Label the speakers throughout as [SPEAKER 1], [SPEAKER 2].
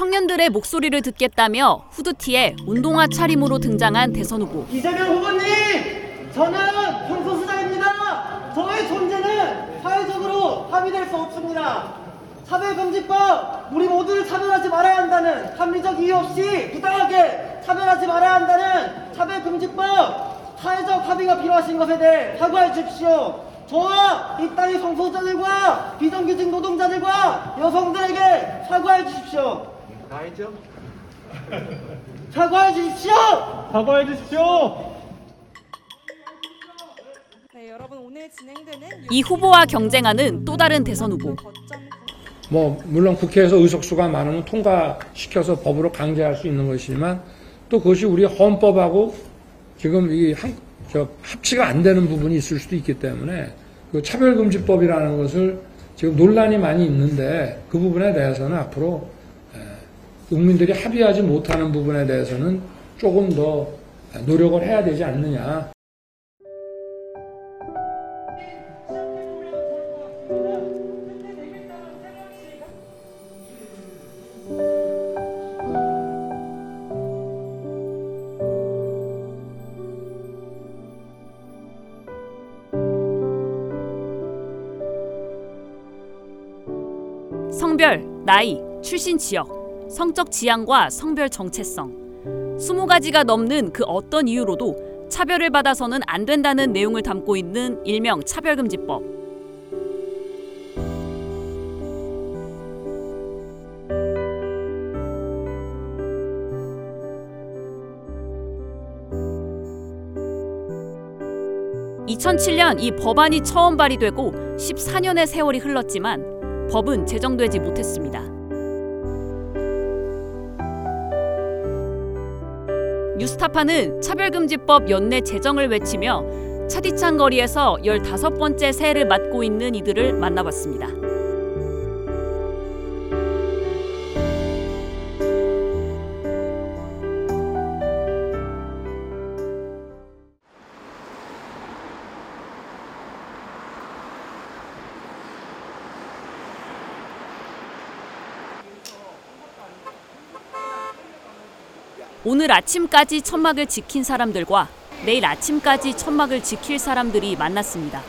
[SPEAKER 1] 청년들의 목소리를 듣겠다며 후드티에 운동화 차림으로 등장한 대선 후보.
[SPEAKER 2] 이재명 후보님, 저는 성소수자입니다. 저의 존재는 사회적으로 합의될 수 없습니다. 차별금지법, 우리 모두를 차별하지 말아야 한다는 합리적 이유 없이 부당하게 차별하지 말아야 한다는 차별금지법, 사회적 합의가 필요하신 것에 대해 사과해 주십시오. 저와 이 땅의 성소수자들과 비정규직 노동자들과 여성들에게 사과해 주십시오.
[SPEAKER 3] 알죠?
[SPEAKER 2] 사과해 주십시오!
[SPEAKER 3] 사과해 주십시오.
[SPEAKER 4] 네, 여러분 오늘 진행되는
[SPEAKER 1] 이 후보와 경쟁하는 또 다른 대선 후보.
[SPEAKER 5] 뭐 물론 국회에서 의석수가 많으면 통과시켜서 법으로 강제할 수 있는 것이지만 또 그것이 우리 헌법하고 지금 이 한, 저 합치가 안 되는 부분이 있을 수도 있기 때문에 그 차별금지법이라는 것을 지금 논란이 많이 있는데 그 부분에 대해서는 앞으로 에, 국민들이 합의하지 못하는 부분에 대해서는 조금 더 노력을 해야 되지 않느냐.
[SPEAKER 1] 성별, 나이, 출신 지역, 성적 지향과 성별 정체성. 20가지가 넘는 그 어떤 이유로도 차별을 받아서는 안 된다는 내용을 담고 있는 일명 차별금지법. (2007년) 이 법안이 처음 발의되고 (14년의) 세월이 흘렀지만 법은 제정되지 못했습니다. 뉴스타파는 차별금지법 연내 제정을 외치며 차디찬 거리에서 15번째 새해를 맞고 있는 이들을 만나봤습니다. 오늘 아침까지 천막을 지킨 사람들과 내일 아침까지 천막을 지킬 사람들이 만났습니다.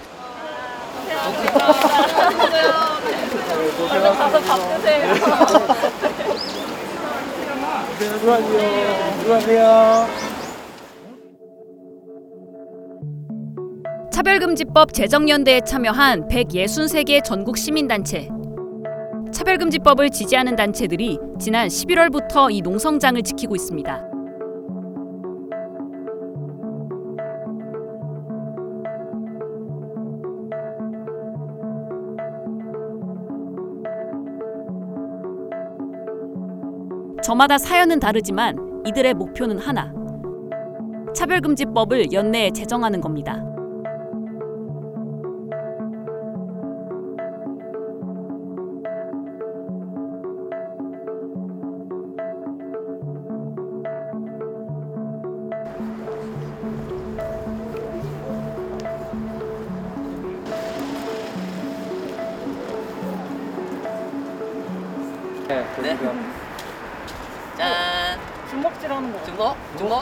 [SPEAKER 1] 차별금지법 제정연대에 참여한 163개 전국 시민단체. 차별금지법을 지지하는 단체들이 지난 11월부터 이 농성장을 지키고 있습니다. 저마다 사연은 다르지만 이들의 목표는 하나. 차별금지법을 연내에 제정하는 겁니다.
[SPEAKER 6] 네. 짠.
[SPEAKER 4] 주먹질하는 거.
[SPEAKER 6] 중고? 중고?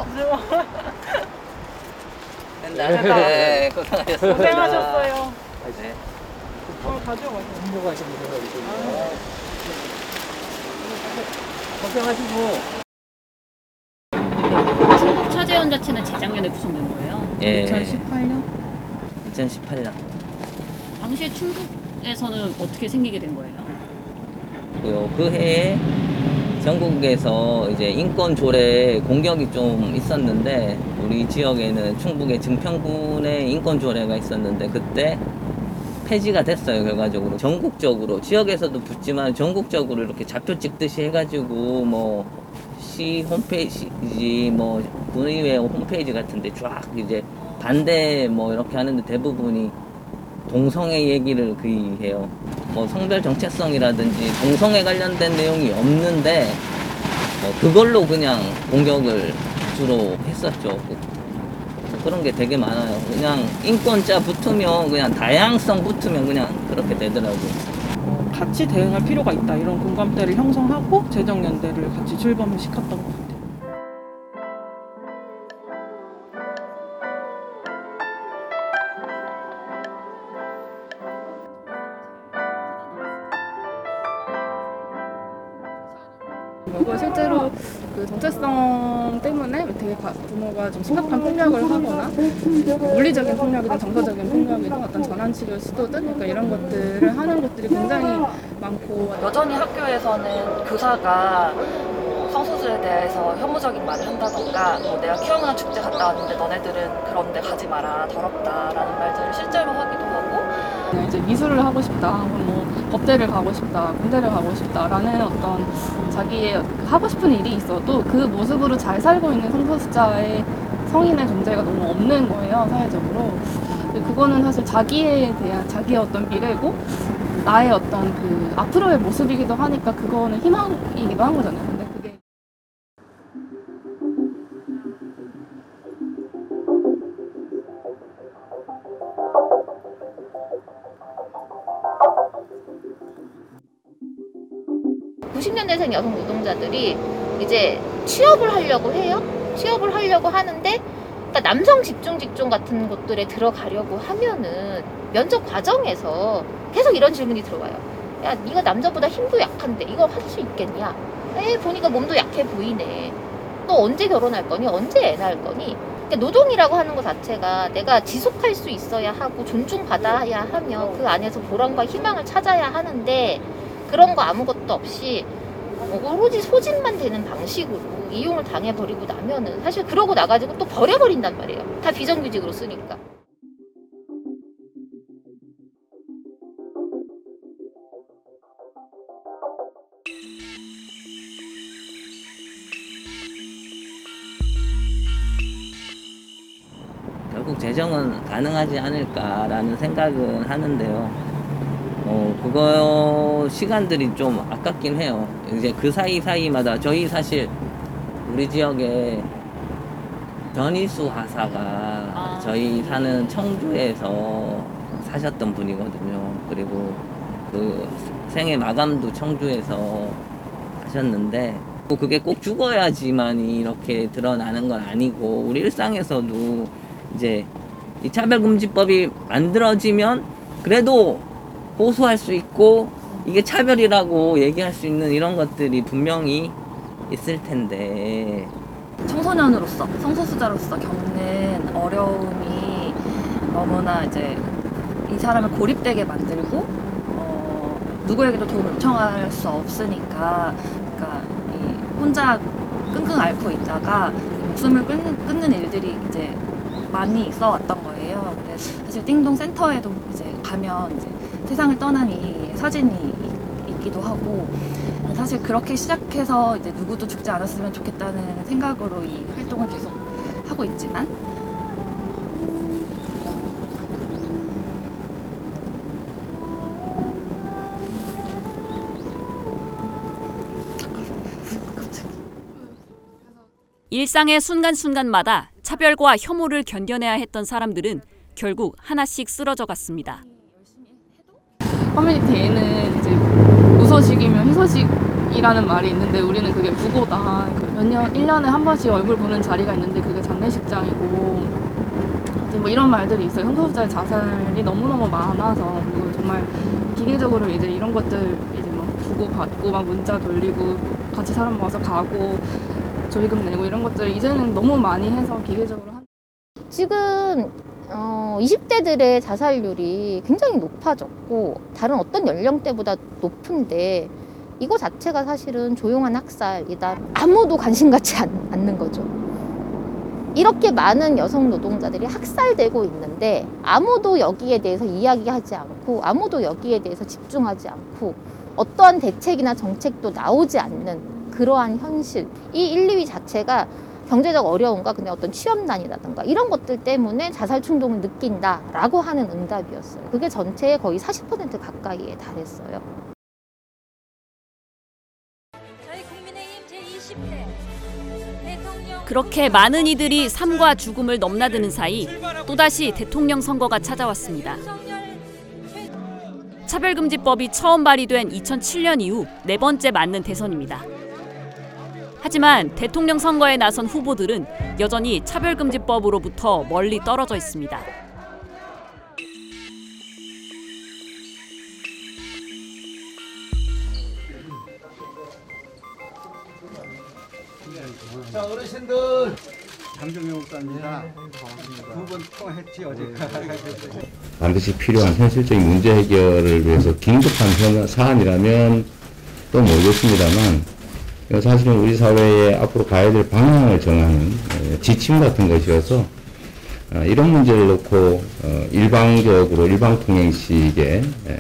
[SPEAKER 6] 된다.
[SPEAKER 5] 네.
[SPEAKER 6] 네, 고생하셨습니다.
[SPEAKER 4] 고생하셨어요.
[SPEAKER 6] 네.
[SPEAKER 4] 오늘 가져가세요.
[SPEAKER 1] 중국 차재원 자체는 재작년에 구성된 거예요.
[SPEAKER 6] 예.
[SPEAKER 4] 2018년?
[SPEAKER 6] 2018년.
[SPEAKER 1] 당시에 충북에서는 어떻게 생기게 된 거예요?
[SPEAKER 6] 그, 그 해에 전국에서 이제 인권 조례 공격이 좀 있었는데 우리 지역에는 충북의 증평군에 인권 조례가 있었는데 그때 폐지가 됐어요 결과적으로. 전국적으로 지역에서도 붙지만 전국적으로 이렇게 좌표 찍듯이 해가지고 뭐 시 홈페이지 뭐 군의회 홈페이지 같은데 쫙 이제 반대 뭐 이렇게 하는데 대부분이 동성애 얘기를 거의 해요. 뭐 성별 정체성이라든지 동성애 관련된 내용이 없는데 뭐 그걸로 그냥 공격을 주로 했었죠. 그- 그런 게 되게 많아요. 그냥 인권자 붙으면 그냥 다양성 붙으면 그냥 그렇게 되더라고요.
[SPEAKER 4] 어, 같이 대응할 필요가 있다 이런 공감대를 형성하고 재정 연대를 같이 출범을 시켰던 것 같아요.
[SPEAKER 7] 그 정체성 때문에 되게 가- 부모가 좀 심각한 폭력을 하거나 물리적인 폭력이든 정서적인 폭력이든 어떤 전환치료 시도든 그러니까 이런 것들을 하는 것들이 굉장히 많고
[SPEAKER 8] 여전히 학교에서는 교사가 뭐 성소수에 대해서 혐오적인 말을 한다던가 뭐 내가 키워누나 축제 갔다 왔는데 너네들은 그런 데 가지 마라 더럽다라는 말들을 실제로 하기도 하고.
[SPEAKER 7] 이제 미술을 하고 싶다. 뭐 법대를 가고 싶다 군대를 가고 싶다라는 어떤 자기의 하고 싶은 일이 있어도 그 모습으로 잘 살고 있는 성소수자의 성인의 존재가 너무 없는 거예요 사회적으로. 그거는 사실 자기에 대한 자기의 어떤 미래고 나의 어떤 그 앞으로의 모습이기도 하니까 그거는 희망이기도 한 거잖아요
[SPEAKER 9] 90년대생 여성 노동자들이 이제 취업을 하려고 해요. 취업을 하려고 하는데 그러니까 남성 집중 직종 같은 곳들에 들어가려고 하면은 면접 과정에서 계속 이런 질문이 들어와요. 야, 네가 남자보다 힘도 약한데 이거 할 수 있겠냐? 에 보니까 몸도 약해 보이네. 너 언제 결혼할 거니? 언제 애 낳을 거니? 그러니까 노동이라고 하는 것 자체가 내가 지속할 수 있어야 하고 존중받아야 하며 그 안에서 보람과 희망을 찾아야 하는데 그런 거 아무것도 없이 오로지 소진만 되는 방식으로 이용을 당해버리고 나면은 사실 그러고 나가지고 또 버려버린단 말이에요. 다 비정규직으로 쓰니까.
[SPEAKER 6] 결국 재정은 가능하지 않을까라는 생각은 하는데요. 어, 그거 시간들이 좀 아깝긴 해요. 이제 그 사이 사이마다 저희 사실 우리 지역에 변희수 하사가 저희 사는 청주에서 사셨던 분이거든요. 그리고 그 생애 마감도 청주에서 하셨는데 뭐 그게 꼭 죽어야지만이 이렇게 드러나는 건 아니고 우리 일상에서도 이제 이 차별금지법이 만들어지면 그래도 호소할 수 있고 이게 차별이라고 얘기할 수 있는 이런 것들이 분명히 있을 텐데
[SPEAKER 8] 청소년으로서 성소수자로서 겪는 어려움이 너무나 이제 이 사람을 고립되게 만들고 어, 누구에게도 도움을 요청할 수 없으니까 그러니까 이 혼자 끙끙 앓고 있다가 목숨을 끊는, 끊는 일들이 이제 많이 있어 왔던 거예요. 그래서 사실 띵동 센터에도 이제 가면 이제 세상을 떠난 이 사진이 있- 있기도 하고 사실 그렇게 시작해서 이제 누구도 죽지 않았으면 좋겠다는 생각으로 이 활동을 계속 하고 있지만
[SPEAKER 1] 일상의 순간순간마다 차별과 혐오를 견뎌내야 했던 사람들은 결국 하나씩 쓰러져 갔습니다.
[SPEAKER 7] 커뮤니티에는 이제 무소식이면 희소식이라는 말이 있는데 우리는 그게 부고다. 그몇 년, 1년에 한 번씩 얼굴 보는 자리가 있는데 그게 장례식장이고 뭐 이런 말들이 있어요. 성소수자의 자살이 너무너무 많아서 그리고 정말 기계적으로 이제 이런 것들 이제 막 부고 받고 막 문자 돌리고 같이 사람 모아서 가고 조의금 내고 이런 것들 이제는 너무 많이 해서 기계적으로 한
[SPEAKER 9] 지금 어, 20대들의 자살률이 굉장히 높아졌고 다른 어떤 연령대보다 높은데 이거 자체가 사실은 조용한 학살이다. 아무도 관심 갖지 않, 않는 거죠. 이렇게 많은 여성 노동자들이 학살되고 있는데 아무도 여기에 대해서 이야기하지 않고 아무도 여기에 대해서 집중하지 않고 어떠한 대책이나 정책도 나오지 않는 그러한 현실. 이 1, 2위 자체가 경제적 어려움과 근데 어떤 취업난이라든가 이런 것들 때문에 자살 충동을 느낀다라고 하는 응답이었어요. 그게 전체의 거의 40% 가까이에 달했어요.
[SPEAKER 10] 저희 국민의힘 제20대 대통령
[SPEAKER 1] 그렇게 많은 이들이 삶과 죽음을 넘나드는 사이 또다시 대통령 선거가 찾아왔습니다. 차별금지법이 처음 발의된 2007년 이후 네 번째 맞는 대선입니다. 하지만 대통령 선거에 나선 후보들은 여전히 차별금지법으로부터 멀리 떨어져 있습니다.
[SPEAKER 11] 자 어르신들 장정영 목사입니다. 두번 통화했지 어제.
[SPEAKER 12] 반드시 필요한 현실적인 문제 해결을 위해서 긴급한 현- 사안이라면 또 모르겠습니다만 이거 사실은 우리 사회에 앞으로 가야 될 방향을 정하는 에, 지침 같은 것이어서 어, 이런 문제를 놓고 어, 일방적으로 일방통행식의 에,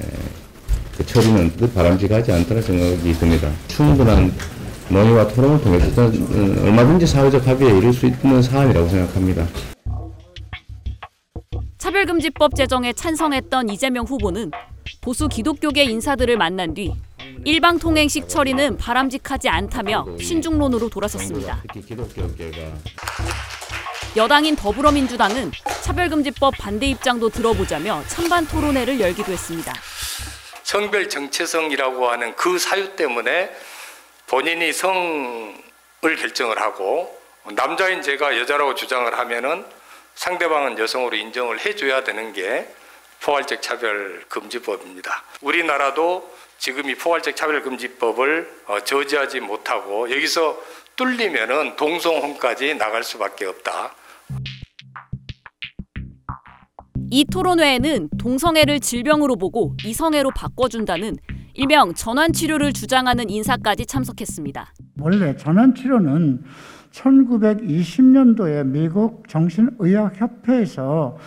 [SPEAKER 12] 그 처리는 뜻 바람직하지 않다는 생각이 듭니다. 충분한 논의와 토론을 통해서 어, 얼마든지 사회적 합의에 이룰 수 있는 사안이라고 생각합니다.
[SPEAKER 1] 차별금지법 제정에 찬성했던 이재명 후보는 보수 기독교계 인사들을 만난 뒤 일방 통행식 처리는 바람직하지 않다며 신중론으로 돌아섰습니다. 여당인 더불어민주당은 차별금지법 반대 입장도 들어보자며 찬반 토론회를 열기도 했습니다.
[SPEAKER 5] 성별 정체성이라고 하는 그 사유 때문에 본인이 성을 결정을 하고 남자인 제가 여자라고 주장을 하면은 상대방은 여성으로 인정을 해줘야 되는 게 포괄적 차별 금지법입니다. 우리나라도 지금 이 포괄적 차별 금지법을 어, 저지하지 못하고 여기서 뚫리면은 동성혼까지 나갈 수밖에 없다.
[SPEAKER 1] 이 토론회에는 동성애를 질병으로 보고 이성애로 바꿔준다는 일명 전환 치료를 주장하는 인사까지 참석했습니다.
[SPEAKER 13] 원래 전환 치료는 1920년도에 미국 정신의학협회에서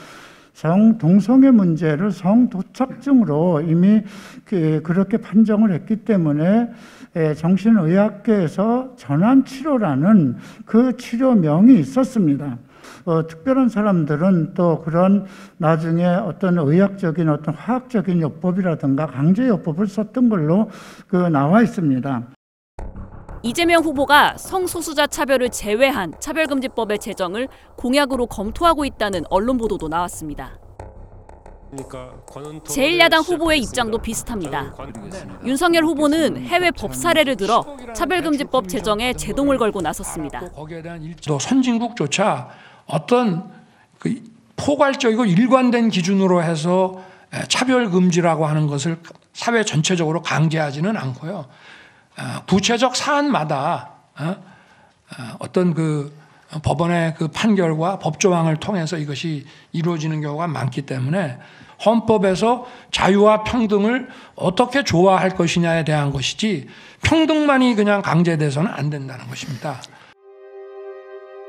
[SPEAKER 13] 성동성애 문제를 성도착증으로 이미 그- 그렇게 판정을 했기 때문에 에, 정신의학계에서 전환치료라는 그 치료명이 있었습니다. 어, 특별한 사람들은 또 그런 나중에 어떤 의학적인 어떤 화학적인 요법이라든가 강제 요법을 썼던 걸로 그 나와 있습니다.
[SPEAKER 1] 이재명 후보가 성소수자 차별을 제외한 차별금지법의 제정을 공약으로 검토하고 있다는 언론 보도도 나왔습니다. 제1야당 후보의 입장도 비슷합니다. 윤석열 후보는 해외 법 사례를 들어 차별금지법 제정에 제동을 걸고 나섰습니다.
[SPEAKER 5] 대한 또 선진국조차 어떤 그 포괄적이고 일관된 기준으로 해서 에, 차별 금지라고 하는 것을 사회 전체적으로 강제하지는 않고요. 어, 구체적 사안마다 어, 어, 어떤 그 법원의 그 판결과 법조항을 통해서 이것이 이루어지는 경우가 많기 때문에 헌법에서 자유와 평등을 어떻게 조화할 것이냐에 대한 것이지 평등만이 그냥 강제돼서는 안 된다는 것입니다.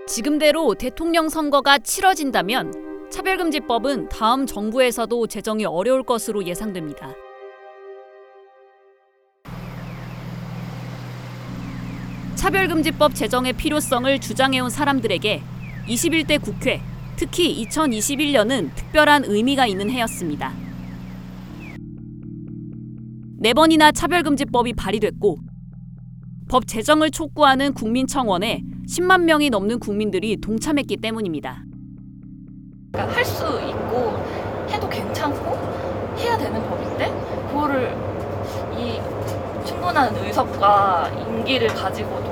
[SPEAKER 1] 지금대로 대통령 선거가 치러진다면 차별금지법은 다음 정부에서도 제정이 어려울 것으로 예상됩니다. 차별금지법 제정의 필요성을 주장해온 사람들에게 21대 국회, 특히 2021년은 특별한 의미가 있는 해였습니다. 네 번이나 차별금지법이 발의됐고 법 제정을 촉구하는 국민청원에 10만 명이 넘는 국민들이 동참했기 때문입니다.
[SPEAKER 8] 그러니까 할 수 있고 해도 괜찮고 해야 되는 법인데 그거를 이 충분한 의석과 임기를 가지고도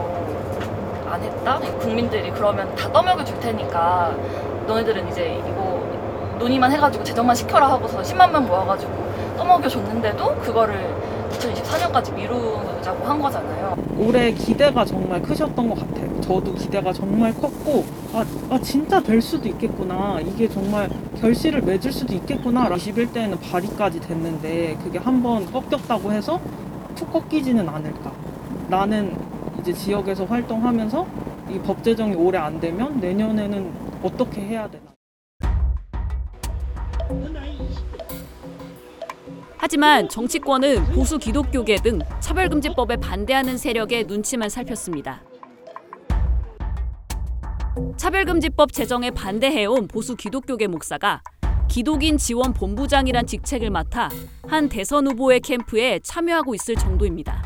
[SPEAKER 8] 안 했다? 국민들이 그러면 다 떠먹여 줄 테니까 너네들은 이제 이거 논의만 해가지고 제정만 시켜라 하고서 10만 명 모아가지고 떠먹여 줬는데도 그거를 2024년까지 미루자고 한 거잖아요.
[SPEAKER 4] 올해 기대가 정말 크셨던 것 같아요. 저도 기대가 정말 컸고, 아, 아 진짜 될 수도 있겠구나. 이게 정말 결실을 맺을 수도 있겠구나. 21대에는 발의까지 됐는데, 그게 한 번 꺾였다고 해서 툭 꺾이지는 않을까. 나는 이제 지역에서 활동하면서 이 법 제정이 올해 안 되면 내년에는 어떻게 해야 되나.
[SPEAKER 1] 하지만 정치권은 보수 기독교계 등 차별금지법에 반대하는 세력의 눈치만 살폈습니다. 차별금지법 제정에 반대해온 보수 기독교계 목사가 기독인 지원 본부장이란 직책을 맡아 한 대선 후보의 캠프에 참여하고 있을 정도입니다.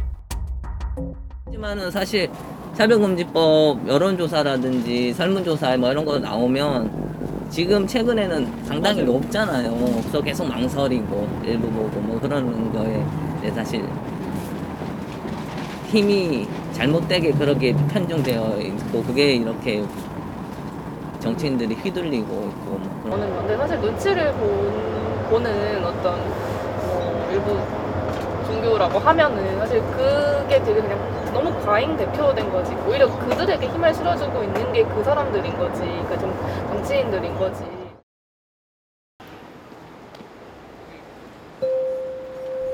[SPEAKER 6] 하지만은 사실 차별금지법 여론조사라든지 설문조사 뭐 이런 거 나오면 지금 최근에는 상당히 높잖아요. 그래서 계속 망설이고 일부 보고 뭐 그러는 거에 사실 힘이 잘못되게 그렇게 편중되어 있고 그게 이렇게 정치인들이 휘둘리고 있고 뭐 그런
[SPEAKER 8] 보는 건데 사실 눈치를 본, 보는 어떤 뭐 일부 종교라고 하면은 사실 그게 되게 그냥 너무 과잉 대표된 거지. 오히려 그들에게 힘을 실어주고 있는 게 그 사람들인 거지. 그러니까 좀 정치인들인 거지.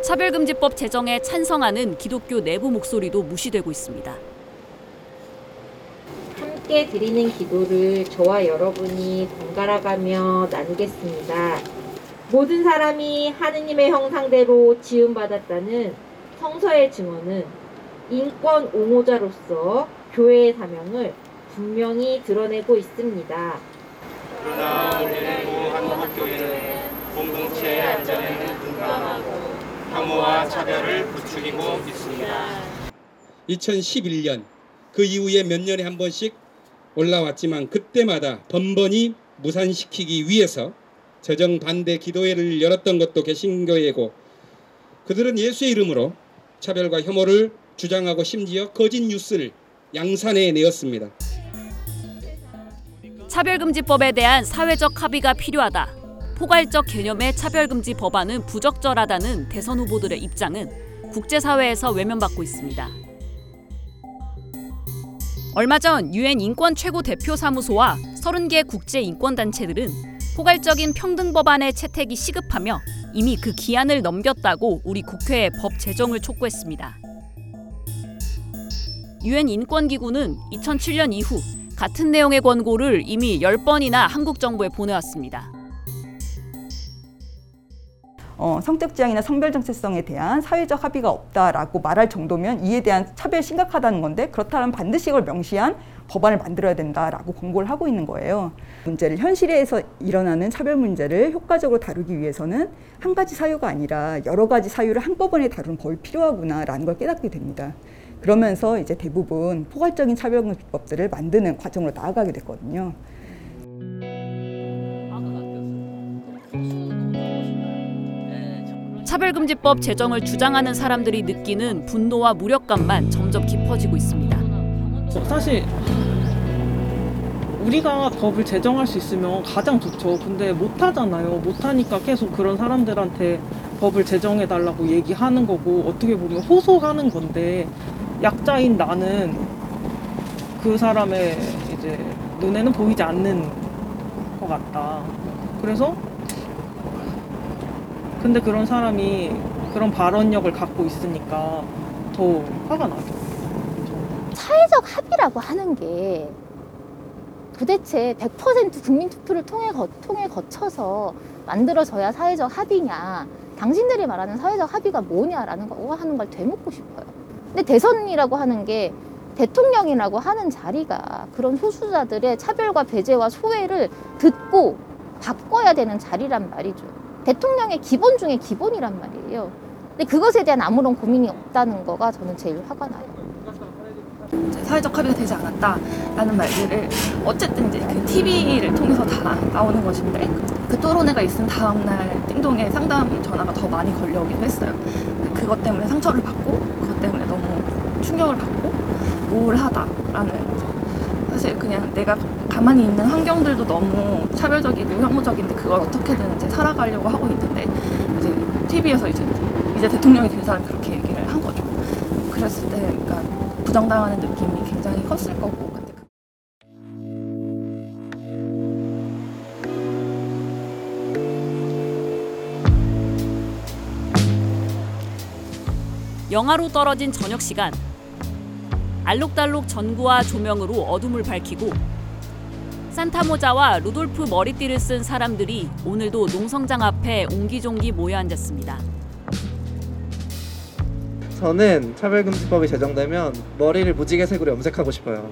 [SPEAKER 1] 차별금지법 제정에 찬성하는 기독교 내부 목소리도 무시되고 있습니다.
[SPEAKER 14] 함께 드리는 기도를 저와 여러분이 번갈아가며 나누겠습니다. 모든 사람이 하느님의 형상대로 지음받았다는 성서의 증언은 인권 옹호자로서 교회의 사명을 분명히 드러내고 있습니다.
[SPEAKER 15] 그러나 우리는 한국교회는 공동체의 안전에는 분감하고 혐오와 차별을 부추기고 있습니다.
[SPEAKER 16] 2011년 그 이후에 몇 년에 한 번씩 올라왔지만 그때마다 번번이 무산시키기 위해서 재정 반대 기도회를 열었던 것도 개신교회고 그들은 예수의 이름으로 차별과 혐오를 주장하고 심지어 거짓 뉴스를 양산해 내었습니다.
[SPEAKER 1] 차별금지법에 대한 사회적 합의가 필요하다. 포괄적 개념의 차별금지 법안은 부적절하다는 대선 후보들의 입장은 국제사회에서 외면받고 있습니다. 얼마 전 유엔 인권 최고 대표 사무소와 30개 국제 인권 단체들은 포괄적인 평등 법안의 채택이 시급하며 이미 그 기한을 넘겼다고 우리 국회에 법 제정을 촉구했습니다. 유엔 인권 기구는 2007년 이후 같은 내용의 권고를 이미 10번이나 한국 정부에 보내왔습니다.
[SPEAKER 17] 어, 성적 지향이나 성별 정체성에 대한 사회적 합의가 없다라고 말할 정도면 이에 대한 차별이 심각하다는 건데 그렇다면 반드시 이걸 명시한 법안을 만들어야 된다라고 권고를 하고 있는 거예요. 문제를 현실에서 일어나는 차별 문제를 효과적으로 다루기 위해서는 한 가지 사유가 아니라 여러 가지 사유를 한꺼번에 다루는 법이 필요하구나라는 걸 깨닫게 됩니다. 그러면서 이제 대부분 포괄적인 차별금지법들을 만드는 과정으로 나아가게 됐거든요.
[SPEAKER 1] 차별금지법 제정을 주장하는 사람들이 느끼는 분노와 무력감만 점점 깊어지고 있습니다.
[SPEAKER 4] 사실 우리가 법을 제정할 수 있으면 가장 좋죠. 근데 못 하잖아요. 못 하니까 계속 그런 사람들한테 법을 제정해 달라고 얘기하는 거고 어떻게 보면 호소하는 건데 약자인 나는 그 사람의 이제 눈에는 보이지 않는 것 같다. 그래서 근데 그런 사람이 그런 발언력을 갖고 있으니까 더 화가 나죠.
[SPEAKER 9] 사회적 합의라고 하는 게 도대체 100% 국민 투표를 통해, 거, 통해 거쳐서 만들어져야 사회적 합의냐 당신들이 말하는 사회적 합의가 뭐냐라는 거 하는 걸 되묻고 싶어요. 근데 대선이라고 하는 게 대통령이라고 하는 자리가 그런 소수자들의 차별과 배제와 소외를 듣고 바꿔야 되는 자리란 말이죠. 대통령의 기본 중에 기본이란 말이에요. 근데 그것에 대한 아무런 고민이 없다는 거가 저는 제일 화가 나요.
[SPEAKER 8] 사회적 합의가 되지 않았다라는 말들을 어쨌든 이제 그 TV를 통해서 다 나오는 것인데 그 토론회가 있은 다음날 띵동에 상담 전화가 더 많이 걸려오기도 했어요. 그것 때문에 상처를 받고 그것 때문에 너무 충격을 받고 우울하다라는 사실 그냥 내가 가만히 있는 환경들도 너무 차별적이고 혐오적인데 그걸 어떻게든 이제 살아가려고 하고 있는데 이제 TV에서 이제 이제 대통령이 된 사람이 그렇게 얘기를 한 거죠. 그랬을 때 그러니까 부정당하는 느낌이 굉장히 컸을 거고 그
[SPEAKER 1] 영하로 떨어진 저녁 시간 알록달록 전구와 조명으로 어둠을 밝히고 산타 모자와 루돌프 머리띠를 쓴 사람들이 오늘도 농성장 앞에 옹기종기 모여 앉았습니다.
[SPEAKER 18] 저는 차별금지법이 제정되면 머리를 무지개색으로 염색하고 싶어요.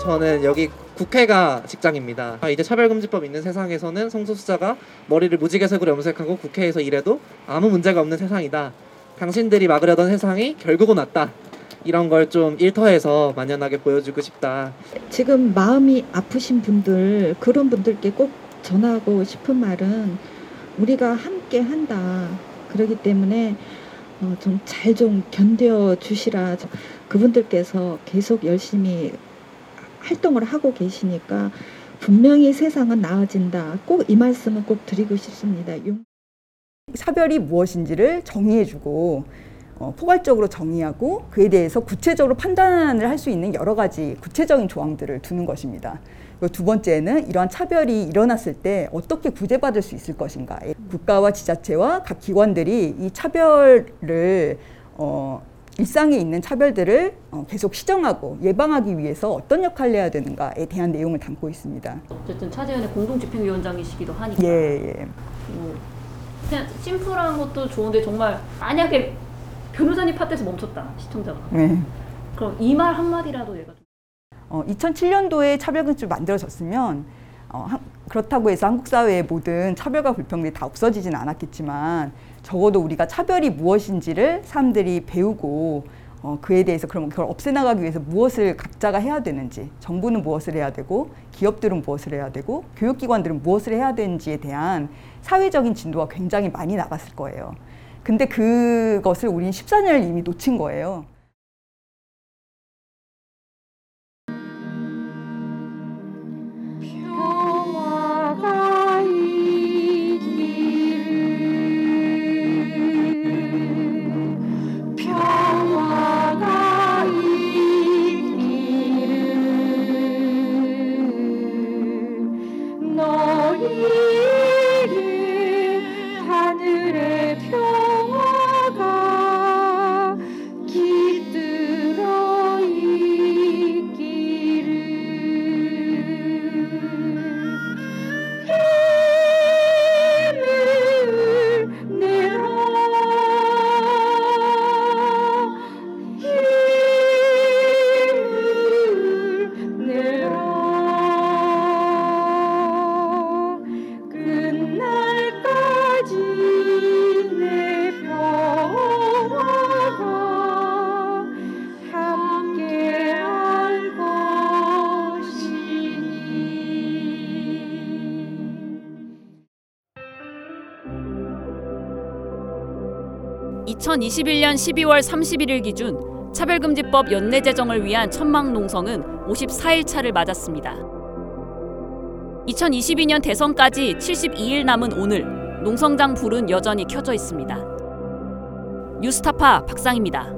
[SPEAKER 18] 저는 여기 국회가 직장입니다. 아, 이제 차별금지법 있는 세상에서는 성소수자가 머리를 무지개색으로 염색하고 국회에서 일해도 아무 문제가 없는 세상이다. 당신들이 막으려던 세상이 결국은 왔다. 이런 걸 좀 일터에서 만연하게 보여주고 싶다.
[SPEAKER 19] 지금 마음이 아프신 분들 그런 분들께 꼭 전하고 싶은 말은 우리가 함께 한다. 그렇기 때문에 어, 좀잘좀 견뎌 주시라. 그분들께서 계속 열심히 활동을 하고 계시니까 분명히 세상은 나아진다. 꼭 이 말씀은 꼭 드리고 싶습니다. 용-
[SPEAKER 17] 차별이 무엇인지를 정의해주고 어, 포괄적으로 정의하고 그에 대해서 구체적으로 판단을 할 수 있는 여러 가지 구체적인 조항들을 두는 것입니다. 두 번째는 이러한 차별이 일어났을 때 어떻게 구제받을 수 있을 것인가. 국가와 지자체와 각 기관들이 이 차별을 어, 일상에 있는 차별들을 어, 계속 시정하고 예방하기 위해서 어떤 역할을 해야 되는가에 대한 내용을 담고 있습니다.
[SPEAKER 1] 어쨌든 차재현의 공동집행위원장이시기도 하니까.
[SPEAKER 17] 예, 예.
[SPEAKER 1] 뭐 그냥 심플한 것도 좋은데 정말 만약에 변호사님 파트에서 멈췄다 시청자가.
[SPEAKER 17] 네.
[SPEAKER 1] 그럼 이 말 한마디라도 얘가 좀
[SPEAKER 17] 어, 2007년도에 차별금지가 만들어졌으면 어, 한- 그렇다고 해서 한국 사회의 모든 차별과 불평들이 다 없어지진 않았겠지만 적어도 우리가 차별이 무엇인지를 사람들이 배우고 어, 그에 대해서 그럼 그걸 없애나가기 위해서 무엇을 각자가 해야 되는지 정부는 무엇을 해야 되고 기업들은 무엇을 해야 되고 교육기관들은 무엇을 해야 되는지에 대한 사회적인 진도가 굉장히 많이 나갔을 거예요. 근데 그것을 우린 14년을 이미 놓친 거예요.
[SPEAKER 1] 2021년 12월 31일 기준 차별금지법 연내 제정을 위한 천막 농성은 54일 차를 맞았습니다. 2022년 대선까지 72일 남은 오늘 농성장 불은 여전히 켜져 있습니다. 뉴스타파 박상입니다.